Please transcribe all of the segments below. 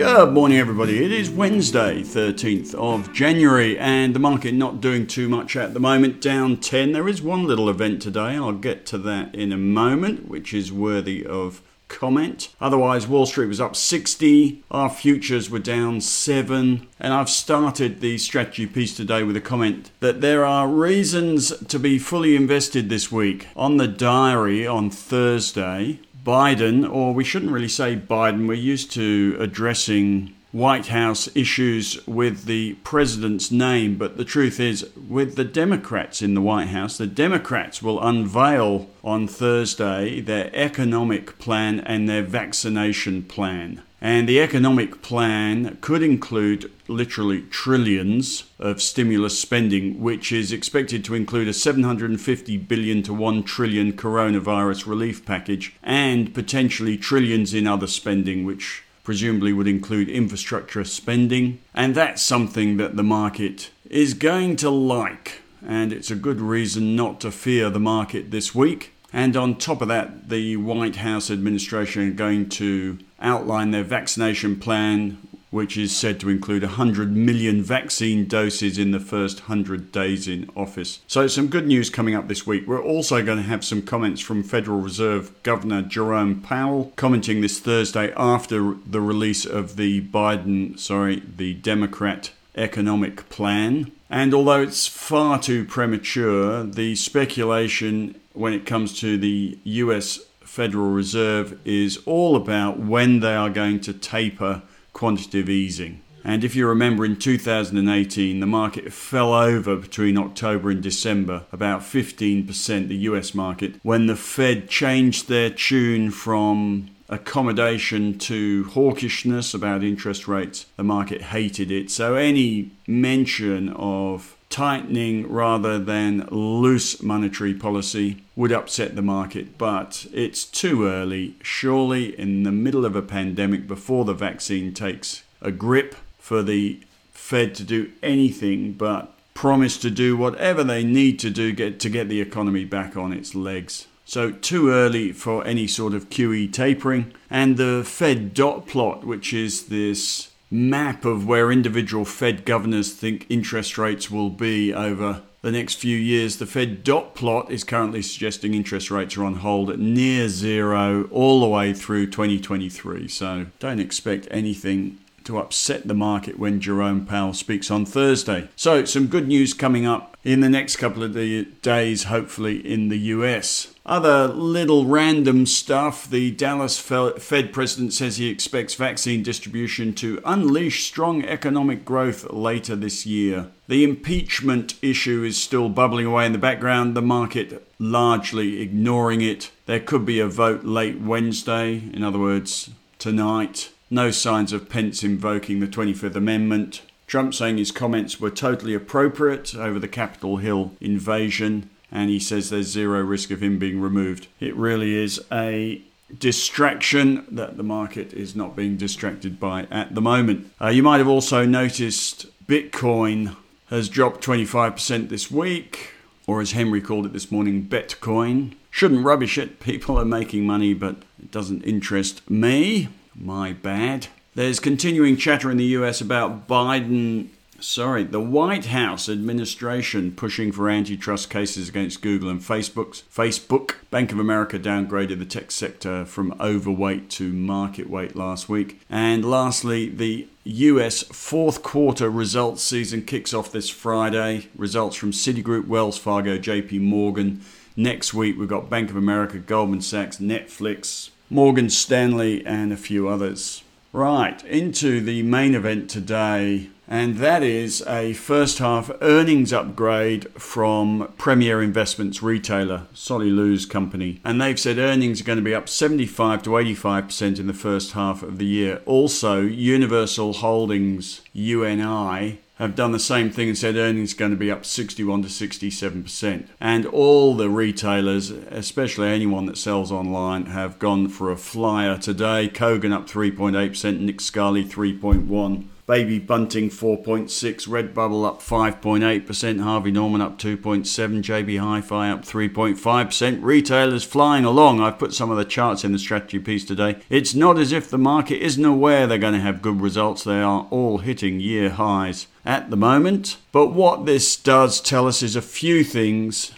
Good morning, everybody. It is Wednesday, 13th of January, and the market not doing too much at the moment, down 10. There is one little event today, I'll get to that in a moment, which is worthy of comment. Otherwise, Wall Street was up 60, our futures were down 7, and I've started the strategy piece today with a comment that there are reasons to be fully invested this week. On the diary on Thursday, Biden, or we shouldn't really say Biden, we're used to addressing White House issues with the president's name, but the truth is, with the Democrats in the White House, the Democrats will unveil on Thursday their economic plan and their vaccination plan. And the economic plan could include literally trillions of stimulus spending, which is expected to include a 750 billion to 1 trillion coronavirus relief package and potentially trillions in other spending, which presumably would include infrastructure spending. And that's something that the market is going to like. And it's a good reason not to fear the market this week. And on top of that, the White House administration are going to outline their vaccination plan, which is said to include 100 million vaccine doses in the first 100 days in office. So, some good news coming up this week. We're also going to have some comments from Federal Reserve Governor Jerome Powell, commenting this Thursday after the release of the Biden, sorry, the Democrat economic plan. And although it's far too premature, the speculation when it comes to the US Federal Reserve is all about when they are going to taper quantitative easing. And if you remember in 2018, the market fell over between October and December, about 15%, the US market, when the Fed changed their tune from accommodation to hawkishness about interest rates. The market hated it. So any mention of tightening rather than loose monetary policy would upset the market, but it's too early. Surely, in the middle of a pandemic, before the vaccine takes a grip, for the Fed to do anything but promise to do whatever they need to do get to get the economy back on its legs. So too early for any sort of QE tapering. And the Fed dot plot, which is this map of where individual Fed governors think interest rates will be over the next few years, the Fed dot plot is currently suggesting interest rates are on hold at near zero all the way through 2023. So don't expect anything to upset the market when Jerome Powell speaks on Thursday. So, some good news coming up in the next couple of days, hopefully in the US. Other little random stuff. The Dallas Fed president says he expects vaccine distribution to unleash strong economic growth later this year. The impeachment issue is still bubbling away in the background, the market largely ignoring it. There could be a vote late Wednesday, in other words, tonight. No signs of Pence invoking the 25th Amendment. Trump saying his comments were totally appropriate over the Capitol Hill invasion and he says there's zero risk of him being removed. It really is a distraction that the market is not being distracted by at the moment. Uh, you might have also noticed Bitcoin has dropped 25% this week, or as Henry called it this morning, Betcoin. Shouldn't rubbish it, people are making money, but it doesn't interest me. My bad. There's continuing chatter in the US about Biden sorry, the White House administration pushing for antitrust cases against Google and Facebook's Facebook. Bank of America downgraded the tech sector from overweight to market weight last week. And lastly, the US fourth quarter results season kicks off this Friday. Results from Citigroup, Wells Fargo, JP Morgan. Next week, we've got Bank of America, Goldman Sachs, Netflix, Morgan Stanley, and a few others. Right, into the main event today and that is a first half earnings upgrade from Premier Investments retailer, Solly Lew's company. And they've said earnings are going to be up 75 to 85% in the first half of the year. Also, Universal Holdings, UNI, have done the same thing and said earnings going to be up 61 to 67%. And all the retailers, especially anyone that sells online, have gone for a flyer today. Kogan up 3.8%, Nick Scali 3.1. Baby Bunting 4.6, Redbubble up 5.8%, Harvey Norman up 2.7, JB Hi-Fi up 3.5%. Retailers flying along. I've put some of the charts in the strategy piece today. It's not as if the market isn't aware they're going to have good results. They are all hitting year highs at the moment. But what this does tell us is a few things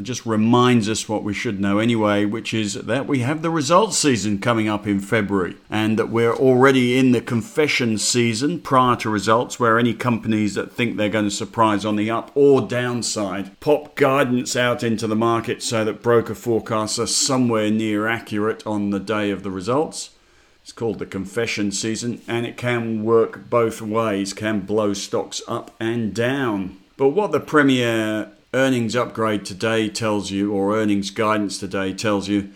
just reminds us what we should know anyway, which is that we have the results season coming up in February and that we're already in the confession season prior to results, where any companies that think they're going to surprise on the up or downside pop guidance out into the market so that broker forecasts are somewhere near accurate on the day of the results. It's called the confession season and it can work both ways, can blow stocks up and down. But what the Premier earnings upgrade today tells you, or earnings guidance today tells you,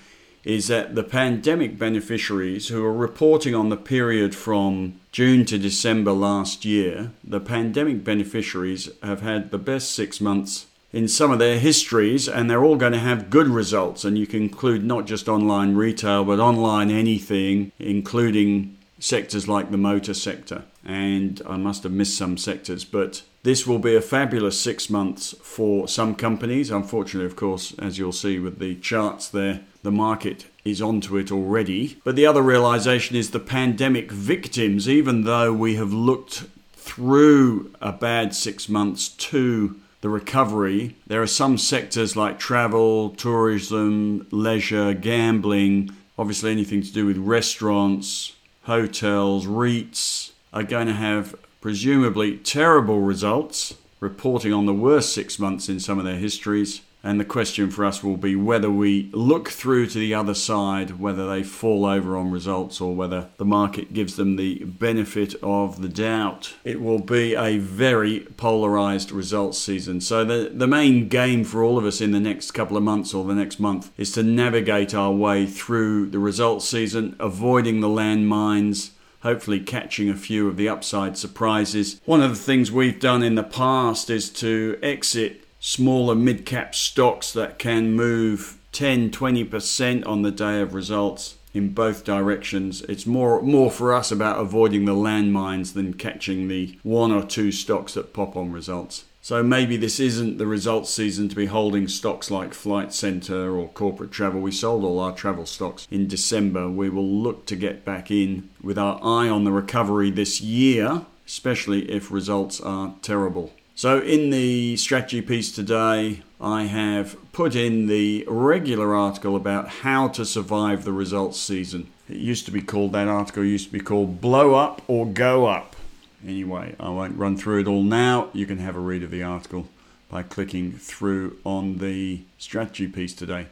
is that the pandemic beneficiaries who are reporting on the period from June to December last year, the pandemic beneficiaries have had the best six months in some of their histories, and they're all going to have good results. And you can include not just online retail, but online anything, including sectors like the motor sector. And I must have missed some sectors, but this will be a fabulous six months for some companies. Unfortunately, of course, as you'll see with the charts there, the market is onto it already. But the other realization is the pandemic victims, even though we have looked through a bad six months to the recovery, there are some sectors like travel, tourism, leisure, gambling, obviously anything to do with restaurants, hotels, REITs are going to have presumably terrible results, reporting on the worst six months in some of their histories. And the question for us will be whether we look through to the other side, whether they fall over on results or whether the market gives them the benefit of the doubt. It will be a very polarized results season. So, the, the main game for all of us in the next couple of months or the next month is to navigate our way through the results season, avoiding the landmines hopefully catching a few of the upside surprises. One of the things we've done in the past is to exit smaller mid cap stocks that can move 10 20% on the day of results in both directions. It's more more for us about avoiding the landmines than catching the one or two stocks that pop on results. So maybe this isn't the results season to be holding stocks like Flight Centre or corporate travel. We sold all our travel stocks in December. We will look to get back in with our eye on the recovery this year, especially if results are terrible. So, in the strategy piece today, I have put in the regular article about how to survive the results season. It used to be called, that article used to be called Blow Up or Go Up. Anyway, I won't run through it all now. You can have a read of the article by clicking through on the strategy piece today.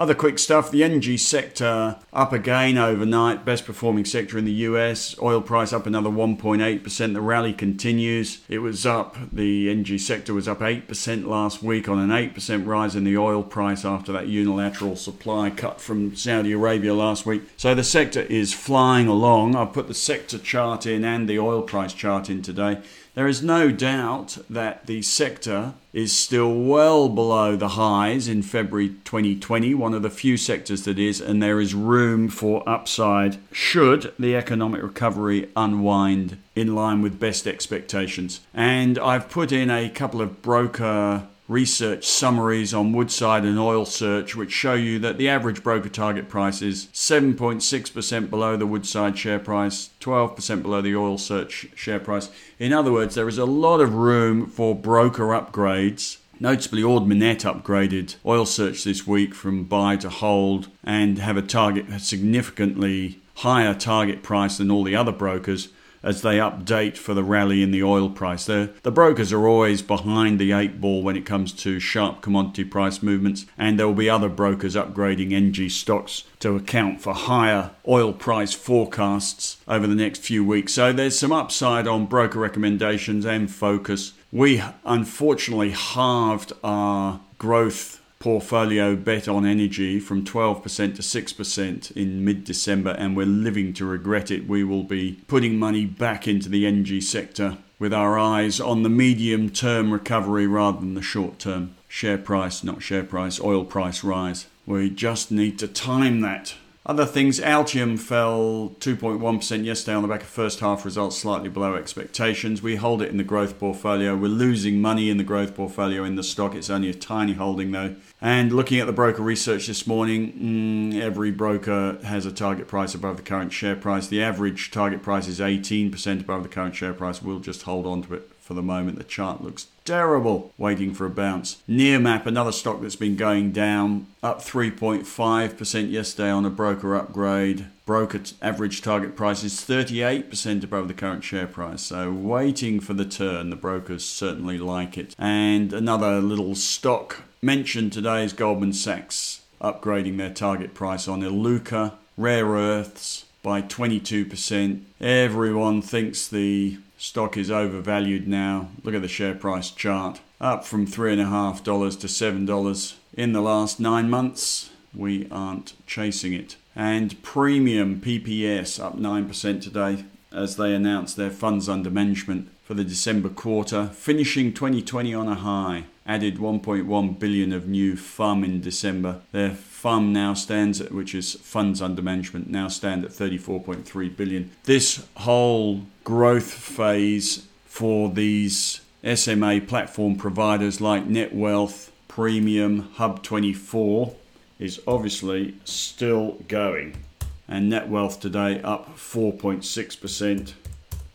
Other quick stuff the energy sector up again overnight, best performing sector in the US. Oil price up another 1.8%. The rally continues. It was up, the energy sector was up 8% last week on an 8% rise in the oil price after that unilateral supply cut from Saudi Arabia last week. So the sector is flying along. I've put the sector chart in and the oil price chart in today. There is no doubt that the sector is still well below the highs in February 2020, one of the few sectors that is, and there is room for upside should the economic recovery unwind in line with best expectations. And I've put in a couple of broker research summaries on Woodside and Oil Search, which show you that the average broker target price is 7.6% below the Woodside share price, 12% below the Oil Search share price. In other words, there is a lot of room for broker upgrades. Notably, Ord Minnett upgraded Oil Search this week from buy to hold and have a target a significantly higher target price than all the other brokers as they update for the rally in the oil price. The, the brokers are always behind the eight ball when it comes to sharp commodity price movements, and there will be other brokers upgrading energy stocks to account for higher oil price forecasts over the next few weeks. So there's some upside on broker recommendations and focus. We unfortunately halved our growth portfolio bet on energy from 12% to 6% in mid December, and we're living to regret it. We will be putting money back into the energy sector with our eyes on the medium term recovery rather than the short term share price, not share price, oil price rise. We just need to time that Other things, Altium fell 2.1% yesterday on the back of first half results slightly below expectations. We hold it in the growth portfolio. We're losing money in the growth portfolio in the stock. It's only a tiny holding though. And looking at the broker research this morning, mm, every broker has a target price above the current share price. The average target price is 18% above the current share price. We'll just hold on to it for the moment. The chart looks terrible, waiting for a bounce. Nearmap, another stock that's been going down, up 3.5% yesterday on a broker upgrade. Broker average target price is 38% above the current share price. So, waiting for the turn. The brokers certainly like it. And another little stock mentioned today is Goldman Sachs upgrading their target price on Iluka, rare earths by 22%. Everyone thinks the Stock is overvalued now. Look at the share price chart. Up from $3.5 to $7 in the last nine months. We aren't chasing it. And Praemium PPS up 9% today as they announced their funds under management for the December quarter, finishing 2020 on a high. Added 1.1 billion of new FUM in December. Their FUM now stands at, which is funds under management, now stand at 34.3 billion. This whole growth phase for these SMA platform providers like NetWealth, Praemium, Hub24 is obviously still going. And Netwealth today up 4.6%.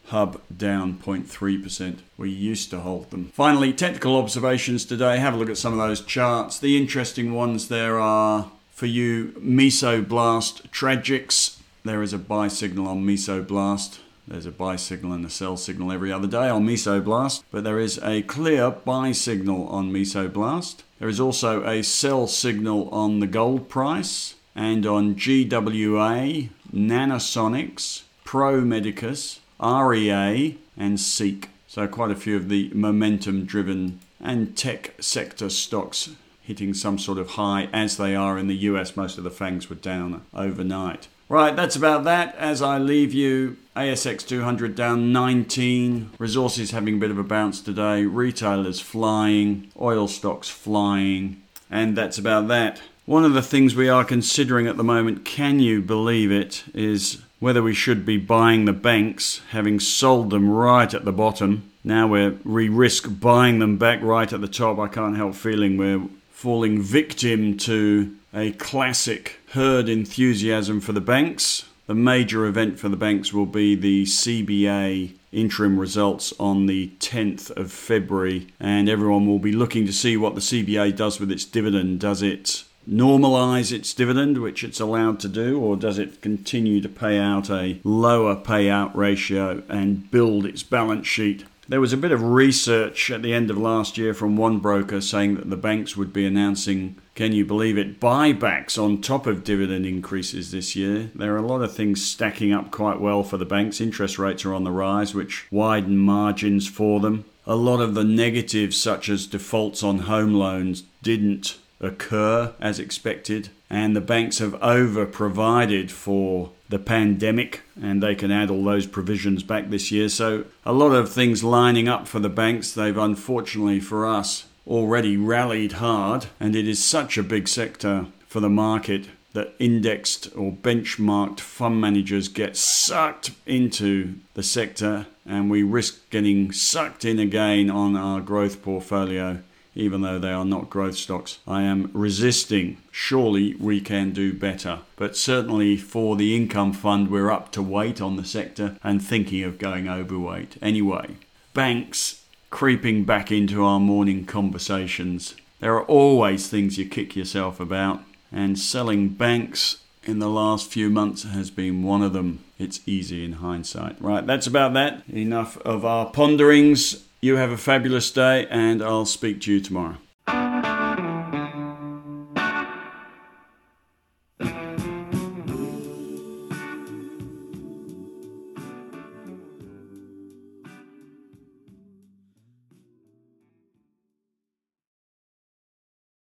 Hub down 0.3%. We used to hold them. Finally, technical observations today. Have a look at some of those charts. The interesting ones there are for you Mesoblast Tragics. There is a buy signal on Mesoblast. There's a buy signal and a sell signal every other day on Mesoblast, but there is a clear buy signal on Mesoblast. There is also a sell signal on the gold price and on GWA, Nanosonics, Pro Medicus, REA, and Seek. So, quite a few of the momentum driven and tech sector stocks hitting some sort of high as they are in the US. Most of the FANGs were down overnight. Right, that's about that. As I leave you, ASX 200 down 19, resources having a bit of a bounce today, retailers flying, oil stocks flying, and that's about that. One of the things we are considering at the moment, can you believe it, is whether we should be buying the banks, having sold them right at the bottom. Now we're, we risk buying them back right at the top. I can't help feeling we're falling victim to a classic herd enthusiasm for the banks. The major event for the banks will be the CBA interim results on the 10th of February, and everyone will be looking to see what the CBA does with its dividend. Does it normalize its dividend, which it's allowed to do, or does it continue to pay out a lower payout ratio and build its balance sheet there was a bit of research at the end of last year from one broker saying that the banks would be announcing, can you believe it, buybacks on top of dividend increases this year. There are a lot of things stacking up quite well for the banks. Interest rates are on the rise, which widen margins for them. A lot of the negatives, such as defaults on home loans, didn't occur as expected, and the banks have over provided for the pandemic, and they can add all those provisions back this year. So, a lot of things lining up for the banks. They've unfortunately for us already rallied hard, and it is such a big sector for the market that indexed or benchmarked fund managers get sucked into the sector, and we risk getting sucked in again on our growth portfolio even though they are not growth stocks. I am resisting. Surely we can do better. But certainly for the income fund, we're up to weight on the sector and thinking of going overweight. Anyway, banks creeping back into our morning conversations. There are always things you kick yourself about, and selling banks in the last few months has been one of them. It's easy in hindsight. Right, that's about that. Enough of our ponderings. You have a fabulous day, and I'll speak to you tomorrow.